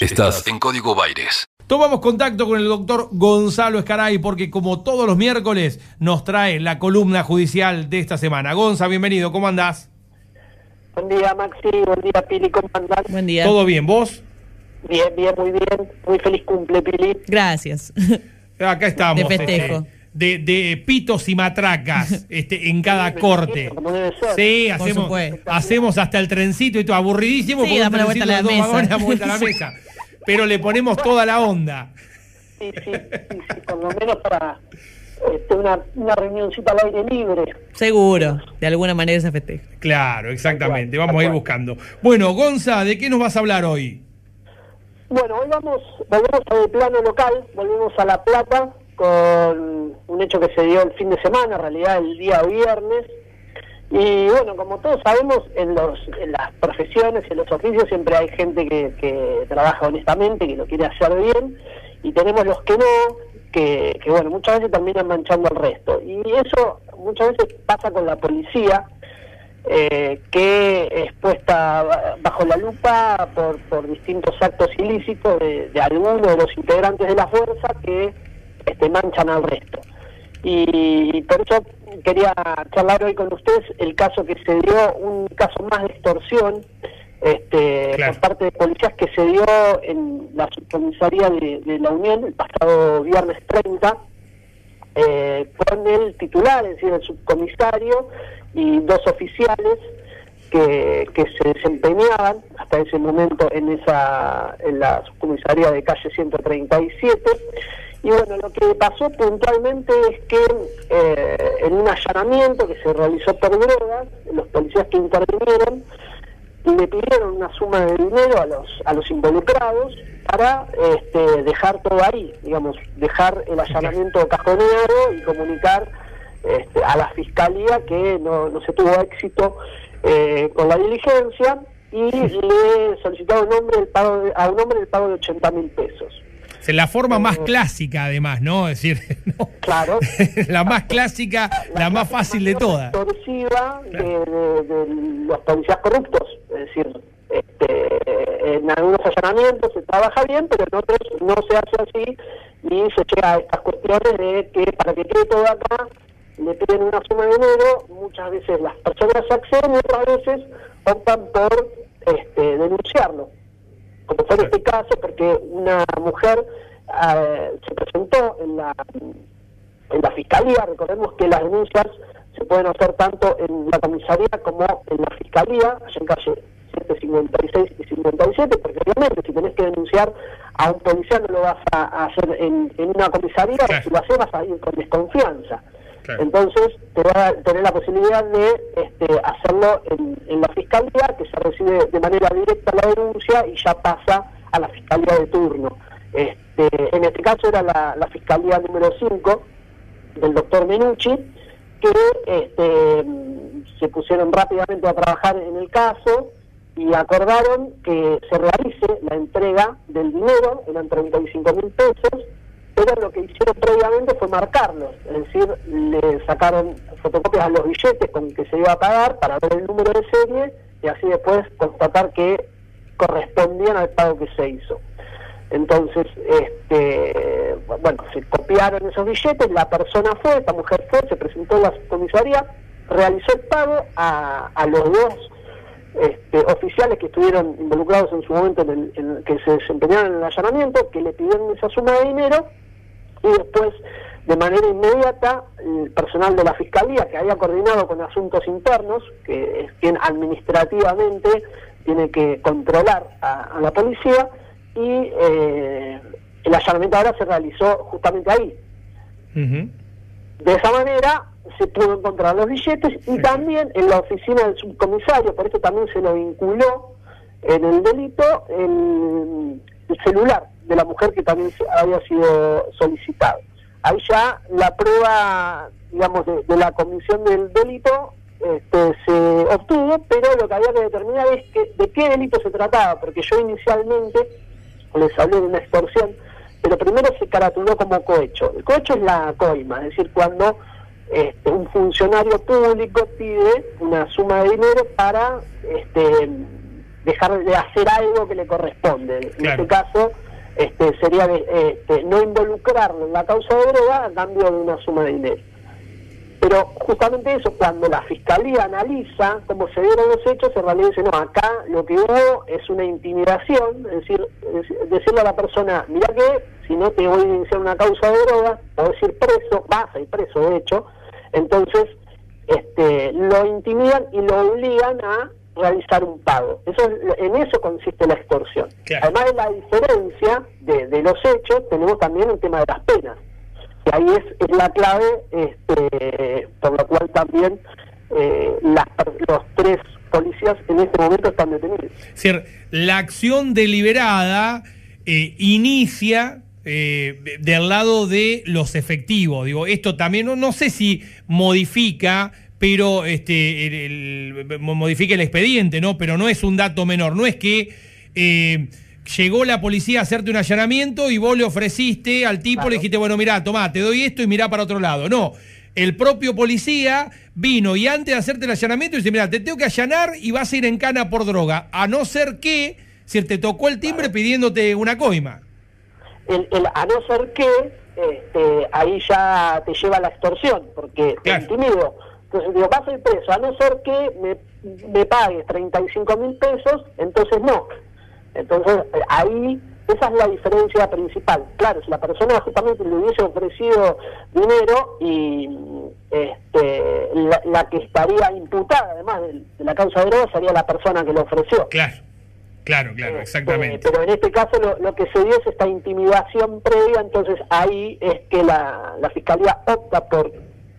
Estás en Código Baires. Tomamos contacto con el doctor Gonzalo Escaray porque como todos los miércoles nos trae la columna judicial de esta semana. Gonza, bienvenido, ¿cómo andás? Buen día, Maxi. Buen día, Pili. ¿Cómo andás? Buen día. ¿Todo bien? ¿Vos? Bien, bien, muy bien. Muy feliz cumple, Pili. Gracias. Acá estamos. De festejo. este, de, de pitos y matracas este, en cada corte. Como debe ser. Sí, hacemos, hacemos hasta el trencito y todo, aburridísimo. Sí, con un damos la vuelta a la mesa. vagones, damos vuelta a la mesa. Pero le ponemos toda la onda. Sí, sí, sí, sí, por lo menos para este, una, una reunioncita al aire libre. Seguro. De alguna manera se festeja. Claro, exactamente. Vamos a ir buscando. Bueno, Gonza, ¿de qué nos vas a hablar hoy? Bueno, hoy vamos, volvemos al plano local, volvemos a La Plata con un hecho que se dio el fin de semana, en realidad el día viernes. Y bueno, como todos sabemos, en, los, en las profesiones en los oficios siempre hay gente que, trabaja honestamente, que lo quiere hacer bien, y tenemos los que no, que, que bueno, muchas veces terminan manchando al resto. Y eso muchas veces pasa con la policía, eh, que es puesta ba- bajo la lupa por, por distintos actos ilícitos de, de algunos de los integrantes de la fuerza que este, manchan al resto. Y por eso quería charlar hoy con ustedes el caso que se dio, un caso más de extorsión este, Claro. por parte de policías que se dio en la subcomisaría de, de la Unión el pasado viernes 30 eh, con el titular, es decir, el subcomisario y dos oficiales que, que se desempeñaban hasta ese momento en esa en la subcomisaría de calle 137 y bueno lo que pasó puntualmente es que eh, en un allanamiento que se realizó por drogas los policías que intervinieron le pidieron una suma de dinero a los a los involucrados para este, dejar todo ahí, digamos, dejar el allanamiento cajoneado y comunicar este, a la fiscalía que no, no se tuvo éxito eh, con la diligencia y le solicitaron un hombre el pago de- a un hombre el pago de 80 mil pesos. Es la forma más clásica, además, ¿no? Es decir, ¿no? Claro. la más clásica, la más fácil de todas. extorsiva de, de- de los policías corruptos. Es decir, este, en algunos allanamientos se trabaja bien, pero en otros no se hace así y se llega a estas cuestiones de que para que quede todo acá le piden una suma de dinero, muchas veces las personas acceden y otras veces optan por este, denunciarlo como fue en este caso, porque una mujer eh, se presentó en la, en la fiscalía. Recordemos que las denuncias se pueden hacer tanto en la comisaría como en la fiscalía, allá en calle 756 y 57, porque obviamente si tenés que denunciar a un policía no lo vas a, a hacer en, en una comisaría, Claro. o si lo haces vas a ir con desconfianza. Entonces, te va a tener la posibilidad de este, hacerlo en, la fiscalía, que se recibe de manera directa la denuncia y ya pasa a la fiscalía de turno. Este, en este caso era la, fiscalía número 5 del doctor Menucci, que este, se pusieron rápidamente a trabajar en el caso y acordaron que se realice la entrega del dinero, eran 35 mil pesos, pero lo que hicieron previamente fue marcarlos, es decir, le sacaron fotocopias a los billetes con que se iba a pagar para ver el número de serie y así después constatar que correspondían al pago que se hizo. Entonces, este, bueno, se copiaron esos billetes, la persona fue, esta mujer fue, se presentó en la comisaría, realizó el pago a, a los dos este, oficiales que estuvieron involucrados en su momento en el, en que se desempeñaron en el allanamiento, que le pidieron esa suma de dinero y después de manera inmediata el personal de la fiscalía que había coordinado con asuntos internos, que es quien administrativamente tiene que controlar a, a la policía, y eh, el allanamiento ahora se realizó justamente ahí. De esa manera se pudo encontrar los billetes y también en la oficina del subcomisario, por eso también se lo vinculó en el delito el, el celular de la mujer que también había sido solicitado. Ahí ya la prueba, digamos, de, de la comisión del delito este, se obtuvo, pero lo que había que determinar es que, de qué delito se trataba, porque yo inicialmente les hablé de una extorsión, pero primero se caratuló como cohecho. El cohecho es la coima, es decir, cuando este, un funcionario público pide una suma de dinero para este, dejar de hacer algo que le corresponde. En este caso, este, sería de, este, no involucrarlo en la causa de droga a cambio de una suma de dinero. Pero justamente eso, cuando la fiscalía analiza cómo se dieron los hechos, en realidad dice, no, acá lo que hubo es una intimidación, es decir, es- decirle a la persona, mira que si no te voy a iniciar una causa de droga, podés ir preso, vas a ir preso de hecho, entonces este, lo intimidan y lo obligan a realizar un pago. Eso es- en eso consiste la extorsión. Claro. Además de la diferencia de, de los hechos, tenemos también el tema de las penas. Y ahí es, es la clave este, por la cual también eh, las- los tres policías en este momento están detenidos. Es decir, la acción deliberada eh, inicia eh, de- del lado de los efectivos. Digo, esto también, no, no sé si modifica, pero este, el- el- modifica el expediente, ¿no? Pero no es un dato menor. No es que eh, llegó la policía a hacerte un allanamiento y vos le ofreciste al tipo, Claro. le dijiste, bueno, mirá, tomá, te doy esto y mirá para otro lado. No. El propio policía vino y antes de hacerte el allanamiento dice, mira, te tengo que allanar y vas a ir en cana por droga, a no ser que, si te tocó el timbre pidiéndote una coima. El, el- a no ser que este, ahí ya te lleva la extorsión, porque Claro. te intimido. Entonces digo, vas a ir preso, a no ser que me, me pagues 35 mil pesos, entonces no. Entonces ahí, esa es la diferencia principal. Claro, si la persona justamente le hubiese ofrecido dinero y este, la, la que estaría imputada además de, de la causa de droga sería la persona que lo ofreció. Claro, claro, claro, Eh, exactamente. pero en este caso lo, lo que se dio es esta intimidación previa, entonces ahí es que la, la fiscalía opta por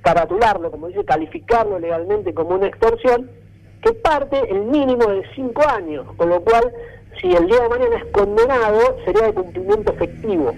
caratularlo, como dice, calificarlo legalmente como una extorsión, que parte el mínimo de cinco años, con lo cual, si el día de mañana es condenado, sería de cumplimiento efectivo.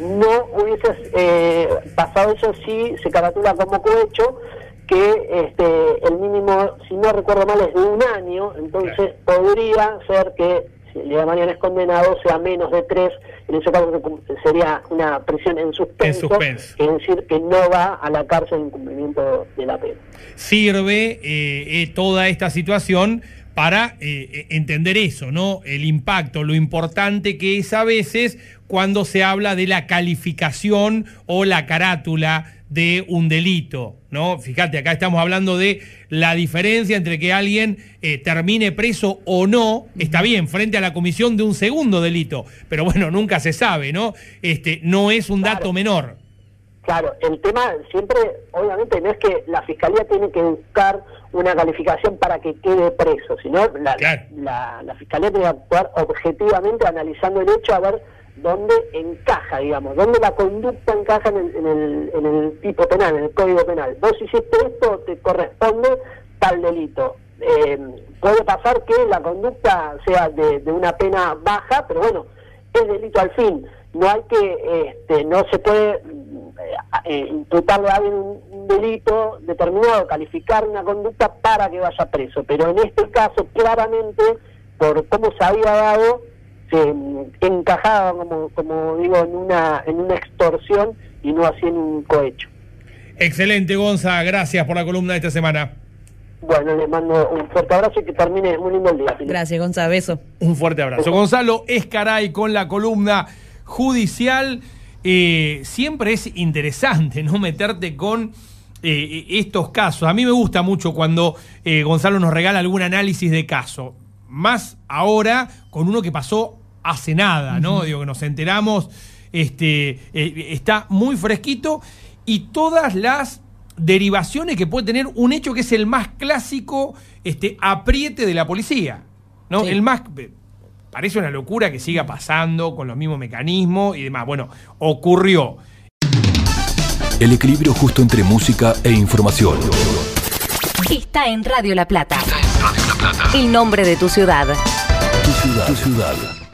No hubiese eh, pasado eso si se caratula como cohecho, que este, el mínimo, si no recuerdo mal, es de un año, entonces podría ser que el día de mañana es condenado sea menos de tres, en ese caso sería una prisión en suspenso, En es decir, que no va a la cárcel en cumplimiento de la pena. Sirve eh, eh, toda esta situación para eh, entender eso, ¿no? El impacto, lo importante que es a veces cuando se habla de la calificación o la carátula de un delito, ¿no? Fíjate, acá estamos hablando de la diferencia entre que alguien eh, termine preso o no, está bien, frente a la comisión de un segundo delito, pero bueno, nunca se sabe, ¿no? Este, no es un dato Claro. menor. Claro, el tema siempre, obviamente, no es que la fiscalía tiene que buscar una calificación para que quede preso, sino la, Claro. la, la fiscalía tiene que actuar objetivamente analizando el hecho a ver dónde encaja, digamos, dónde la conducta encaja en el, en el, en el tipo penal, en el código penal. Vos hiciste esto, te corresponde tal delito. Eh, puede pasar que la conducta sea de, una pena baja, pero bueno, es delito al fin. No hay que, este, no se puede mm, eh, imputarle a alguien un delito determinado, calificar una conducta para que vaya preso. Pero en este caso, claramente, por cómo se había dado, se encajaba, como, como digo, en una, en una extorsión y no así en un cohecho. Excelente, Gonza, gracias por la columna de esta semana. Bueno, les mando un fuerte abrazo y que termine muy lindo el día. Felipe. Gracias, Gonza. Beso. Un fuerte abrazo. Gonzalo Escaray con la columna judicial. Eh, siempre es interesante, ¿no? Meterte con eh, estos casos. A mí me gusta mucho cuando eh, Gonzalo nos regala algún análisis de caso. Más ahora con uno que pasó hace nada, ¿no? Digo, que nos enteramos. Este, eh, está muy fresquito. Y todas las derivaciones que puede tener un hecho que es el más clásico este, apriete de la policía. ¿no? Sí. El más. Parece una locura que siga pasando con los mismos mecanismos y demás. Bueno, ocurrió. El equilibrio justo entre música e información. Está en Radio La Plata. El nombre de tu ciudad. Tu ciudad.